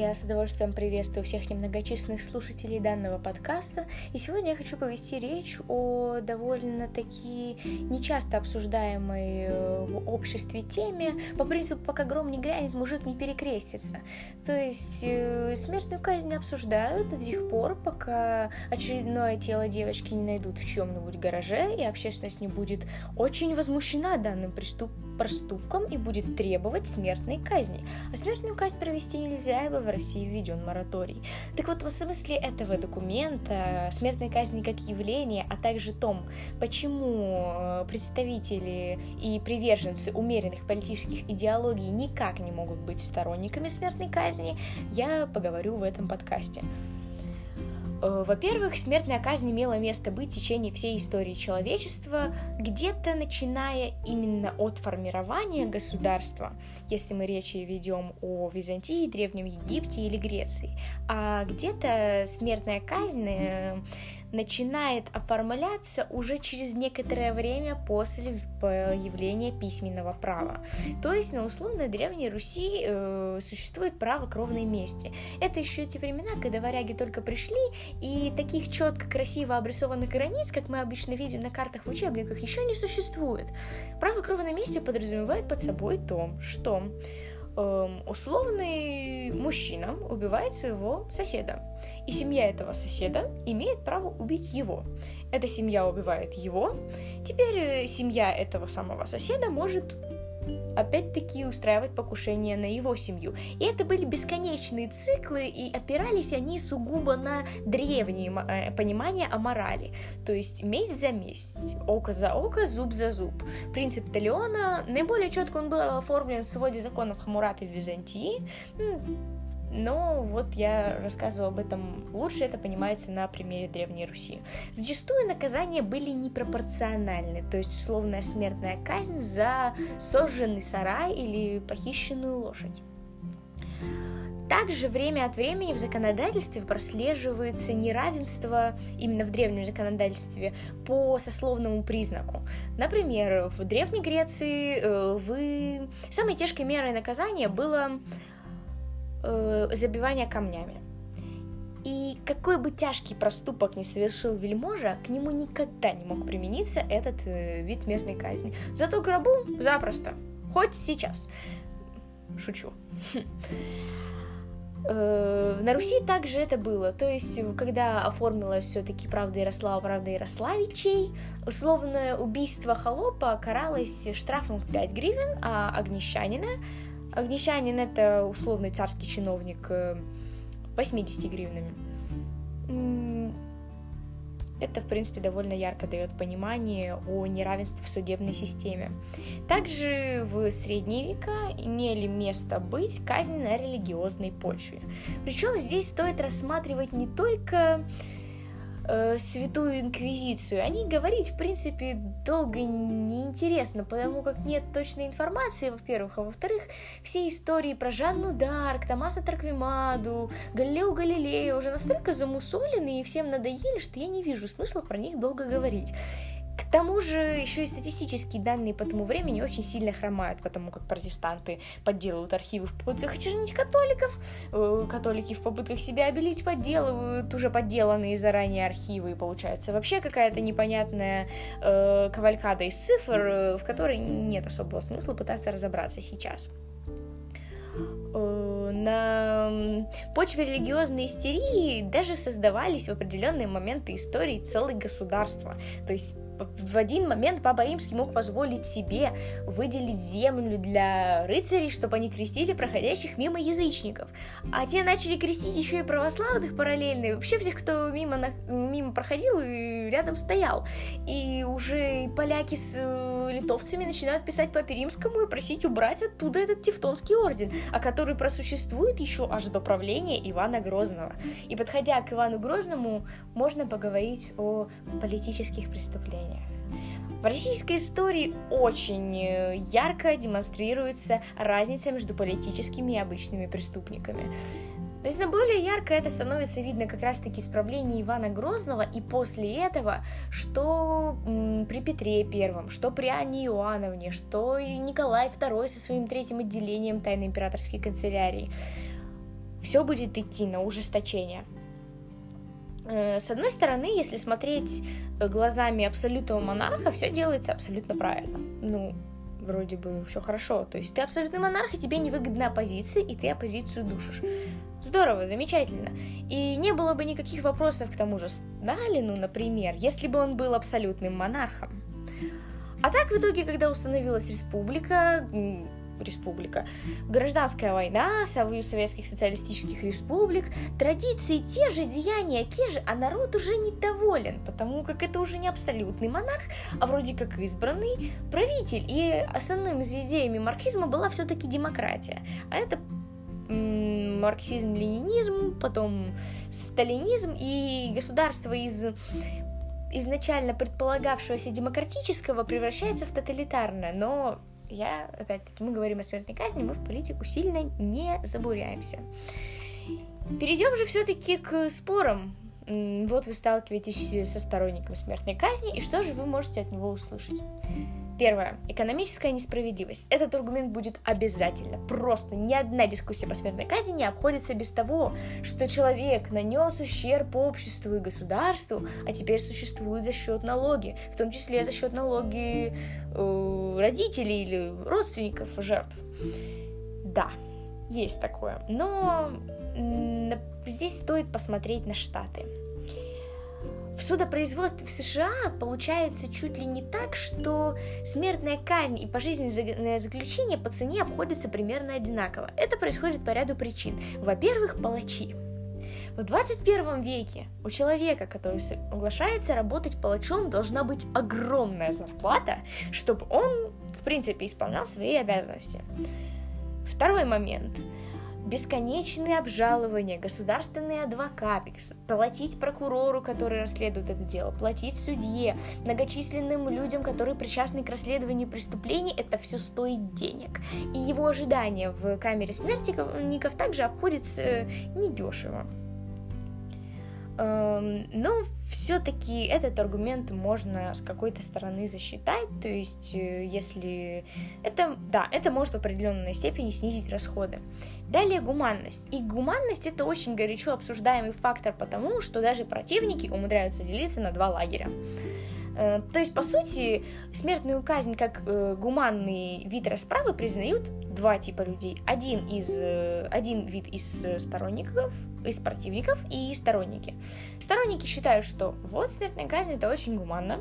Я с удовольствием приветствую всех немногочисленных слушателей данного подкаста. И сегодня я хочу повести речь о довольно-таки нечасто обсуждаемой э, в обществе теме по принципу «пока гром не грянет, мужик не перекрестится». То есть э, смертную казнь обсуждают до тех пор, пока очередное тело девочки не найдут в чьем-нибудь гараже, и общественность не будет очень возмущена данным преступлением проступком и будет требовать смертной казни. А смертную казнь провести нельзя, в России введен мораторий. Так вот, в смысле этого документа, смертной казни как явление, а также том, почему э, представители и приверженцы умеренных политических идеологий никак не могут быть сторонниками смертной казни, я поговорю в этом подкасте. Э, во-первых, смертная казнь имела место быть в течение всей истории человечества, где-то начиная именно от формирования государства, если мы речи ведем о Византии, Древнем Египте или Греции, а где-то смертная казнь э, начинает оформляться уже через некоторое время после появления письменного права. То есть на условной Древней Руси э, существует право кровной мести. Это еще те времена, когда варяги только пришли, и таких четко, красиво обрисованных границ, как мы обычно видим на картах в учебниках, еще не существует. Право кровной мести подразумевает под собой то, что эм, условный мужчина убивает своего соседа, и семья этого соседа имеет право убить его. Эта семья убивает его, теперь э, семья этого самого соседа может опять-таки устраивать покушение на его семью. И это были бесконечные циклы, и опирались они сугубо на древние э, понимания о морали. То есть месть за месть, око за око, зуб за зуб. Принцип Талиона, наиболее четко он был оформлен в своде законов Хамурапи в Византии, но вот я рассказываю об этом лучше, это понимается на примере Древней Руси. Зачастую наказания были непропорциональны, то есть условная смертная казнь за сожженный сарай или похищенную лошадь. Также время от времени в законодательстве прослеживается неравенство именно в древнем законодательстве по сословному признаку. Например, в Древней Греции э, вы... самой тяжкой мерой наказания было э, забивания камнями. И какой бы тяжкий проступок не совершил вельможа, к нему никогда не мог примениться этот э, вид смертной казни. Зато гробу запросто, хоть сейчас. Шучу. Э, на Руси также это было, то есть когда оформилась все-таки правда Ярослава, правда Ярославичей, условное убийство холопа каралось штрафом в 5 гривен, а огнещанина Огнещанин это условный царский чиновник 80 э, гривнами. Это, в принципе, довольно ярко дает понимание о неравенстве в судебной системе. Также в средние века имели место быть казни на религиозной почве. Причем здесь стоит рассматривать не только э, Святую Инквизицию, о ней говорить, в принципе, долго неинтересно, потому как нет точной информации, во-первых, а во-вторых, все истории про Жанну Дарк, Томаса Тарквимаду, Галилео Галилея уже настолько замусолены и всем надоели, что я не вижу смысла про них долго говорить. К тому же еще и статистические данные по тому времени очень сильно хромают, потому как протестанты подделывают архивы в попытках очернить католиков, э, католики в попытках себя обелить подделывают уже подделанные заранее архивы, и получается вообще какая-то непонятная э, кавалькада из цифр, э, в которой нет особого смысла пытаться разобраться сейчас э, на почве религиозной истерии даже создавались в определенные моменты истории целые государства. То есть в один момент Папа Римский мог позволить себе выделить землю для рыцарей, чтобы они крестили проходящих мимо язычников. А те начали крестить еще и православных параллельно, и вообще всех, кто мимо, на... мимо проходил и рядом стоял. И уже поляки с э, литовцами начинают писать Папе Римскому и просить убрать оттуда этот Тевтонский орден, а который просуществует еще аж до правления Ивана Грозного. И подходя к Ивану Грозному, можно поговорить о политических преступлениях. В российской истории очень э, ярко демонстрируется разница между политическими и обычными преступниками. То есть на более ярко это становится видно как раз-таки исправление Ивана Грозного, и после этого, что при Петре Первом, что при Анне Иоанновне, что и Николай II со своим третьим отделением тайной императорской канцелярии. все будет идти на ужесточение. Э, с одной стороны, если смотреть глазами абсолютного монарха, все делается абсолютно правильно. Ну, вроде бы все хорошо. То есть ты абсолютный монарх, и тебе невыгодна оппозиция, и ты оппозицию душишь. Здорово, замечательно. И не было бы никаких вопросов к тому же Сталину, например, если бы он был абсолютным монархом. А так в итоге, когда установилась республика, республика, гражданская война, Союз Советских Социалистических Республик, традиции те же, деяния те же, а народ уже недоволен, потому как это уже не абсолютный монарх, а вроде как избранный правитель. И основным из идеями марксизма была все-таки демократия. А это марксизм-ленинизм, потом сталинизм и государство из изначально предполагавшегося демократического превращается в тоталитарное, но я, опять-таки, мы говорим о смертной казни, мы в политику сильно не забуряемся. Перейдем же все-таки к спорам. Вот вы сталкиваетесь со сторонником смертной казни, и что же вы можете от него услышать? Первое. Экономическая несправедливость. Этот аргумент будет обязательно. Просто ни одна дискуссия по смертной казни не обходится без того, что человек нанес ущерб обществу и государству, а теперь существует за счет налоги, в том числе за счет налоги э, родителей или родственников жертв. Да, есть такое. Но здесь стоит посмотреть на Штаты. В судопроизводстве в США получается чуть ли не так, что смертная казнь и пожизненное заключение по цене обходятся примерно одинаково. Это происходит по ряду причин. Во-первых, палачи. В 21 веке у человека, который соглашается работать палачом, должна быть огромная зарплата, чтобы он, в принципе, исполнял свои обязанности. Второй момент – бесконечные обжалования, государственные адвокаты, платить прокурору, который расследует это дело, платить судье, многочисленным людям, которые причастны к расследованию преступлений, это все стоит денег. И его ожидание в камере смертников также обходится э, недешево. Эм, но все-таки этот аргумент можно с какой-то стороны засчитать, то есть э, если это, да, это может в определенной степени снизить расходы. Далее гуманность. И гуманность это очень горячо обсуждаемый фактор, потому что даже противники умудряются делиться на два лагеря. Э, то есть, по сути, смертную казнь как э, гуманный вид расправы признают два типа людей. Один, из, э, один вид из сторонников, из противников и сторонники. Сторонники считают, что вот смертная казнь это очень гуманно,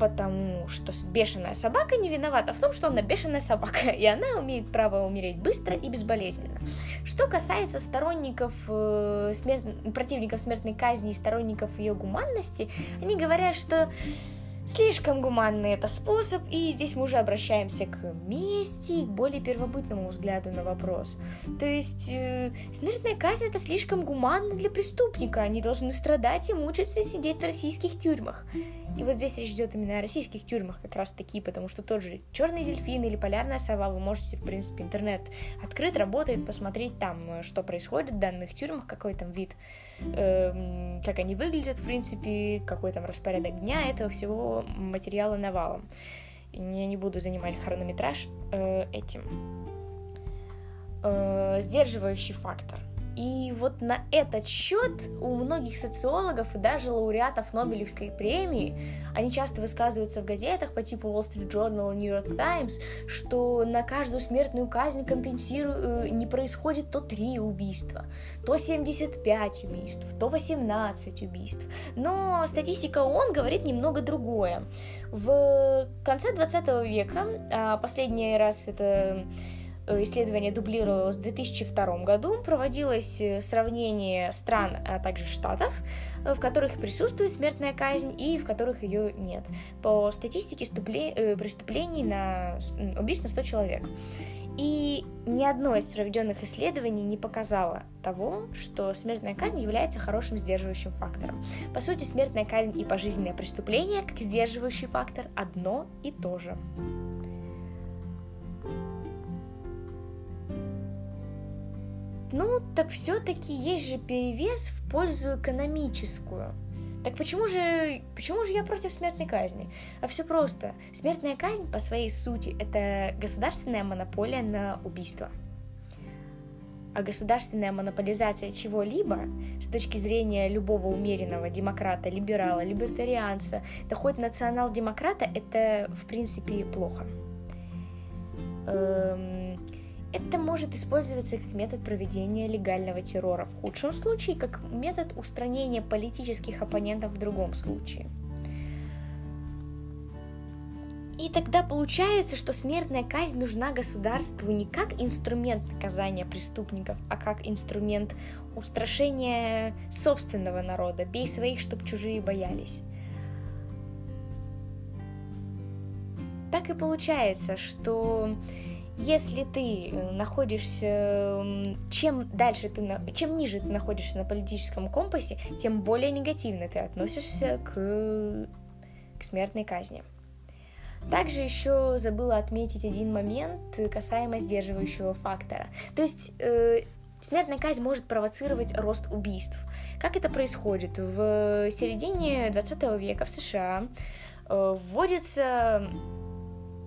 потому что бешеная собака не виновата в том, что она бешеная собака, и она имеет право умереть быстро и безболезненно. Что касается сторонников э, смерт... противников смертной казни и сторонников ее гуманности, они говорят, что Слишком гуманный это способ, и здесь мы уже обращаемся к мести, к более первобытному взгляду на вопрос. То есть, э, смертная казнь это слишком гуманно для преступника, они должны страдать и мучиться и сидеть в российских тюрьмах. И вот здесь речь идет именно о российских тюрьмах как раз таки, потому что тот же черный дельфин или полярная сова, вы можете, в принципе, интернет открыт, работает, посмотреть там, э, что происходит в данных тюрьмах, какой там вид, э, как они выглядят, в принципе, какой там распорядок дня, этого всего материала навалом. Я не буду занимать хронометраж э, этим. Э, сдерживающий фактор. И вот на этот счет у многих социологов и даже лауреатов Нобелевской премии, они часто высказываются в газетах по типу Wall Street Journal New York Times, что на каждую смертную казнь компенсирую, э, не происходит то 3 убийства, то 75 убийств, то 18 убийств. Но статистика ООН говорит немного другое. В конце 20 века, а последний раз это исследование дублировалось в 2002 году. Проводилось э, сравнение стран, а также штатов, э, в которых присутствует смертная казнь и в которых ее нет. По статистике преступлений на убийств на 100 человек. И ни одно из проведенных исследований не показало того, что смертная казнь является хорошим сдерживающим фактором. По сути, смертная казнь и пожизненное преступление, как сдерживающий фактор, одно и то же. Ну, так все-таки есть же перевес в пользу экономическую. Так почему же, почему же я против смертной казни? А все просто. Смертная казнь по своей сути это государственная монополия на убийство. а государственная монополизация чего-либо с точки зрения любого умеренного демократа, либерала, либертарианца, да хоть национал-демократа, это в принципе плохо. Эм, это может использоваться как метод проведения легального террора в худшем случае, как метод устранения политических оппонентов в другом случае – и тогда получается, что смертная казнь нужна государству не как инструмент наказания преступников, а как инструмент устрашения собственного народа. Бей своих, чтоб чужие боялись. Так и получается, что если ты э, находишься, чем дальше ты, чем ниже ты находишься на политическом компасе, тем более негативно ты относишься к, к смертной казни. Также еще забыла отметить один момент касаемо сдерживающего фактора. То есть э, смертная казнь может провоцировать рост убийств. Как это происходит? В середине 20 века в США э, вводится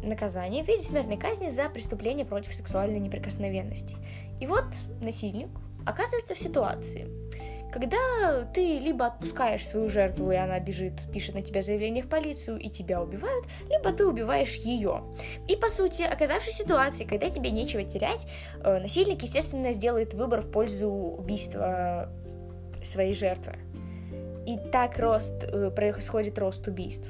наказание в виде смертной казни за преступление против сексуальной неприкосновенности. И вот насильник оказывается в ситуации, когда ты либо отпускаешь свою жертву, и она бежит, пишет на тебя заявление в полицию, и тебя убивают, либо ты убиваешь ее. И, по сути, оказавшись в ситуации, когда тебе нечего терять, э, насильник, естественно, сделает выбор в пользу убийства своей жертвы. И так рост, э, происходит рост убийств.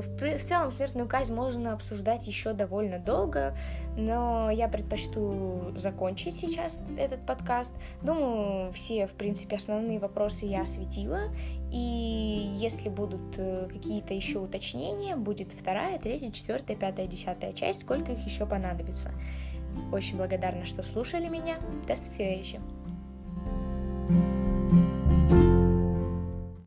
В целом смертную казнь можно обсуждать еще довольно долго, но я предпочту закончить сейчас этот подкаст. Думаю, все, в принципе, основные вопросы я осветила, и если будут э, какие-то еще уточнения, будет вторая, третья, четвертая, пятая, десятая часть, сколько их еще понадобится. Очень благодарна, что слушали меня. До встречи! thank you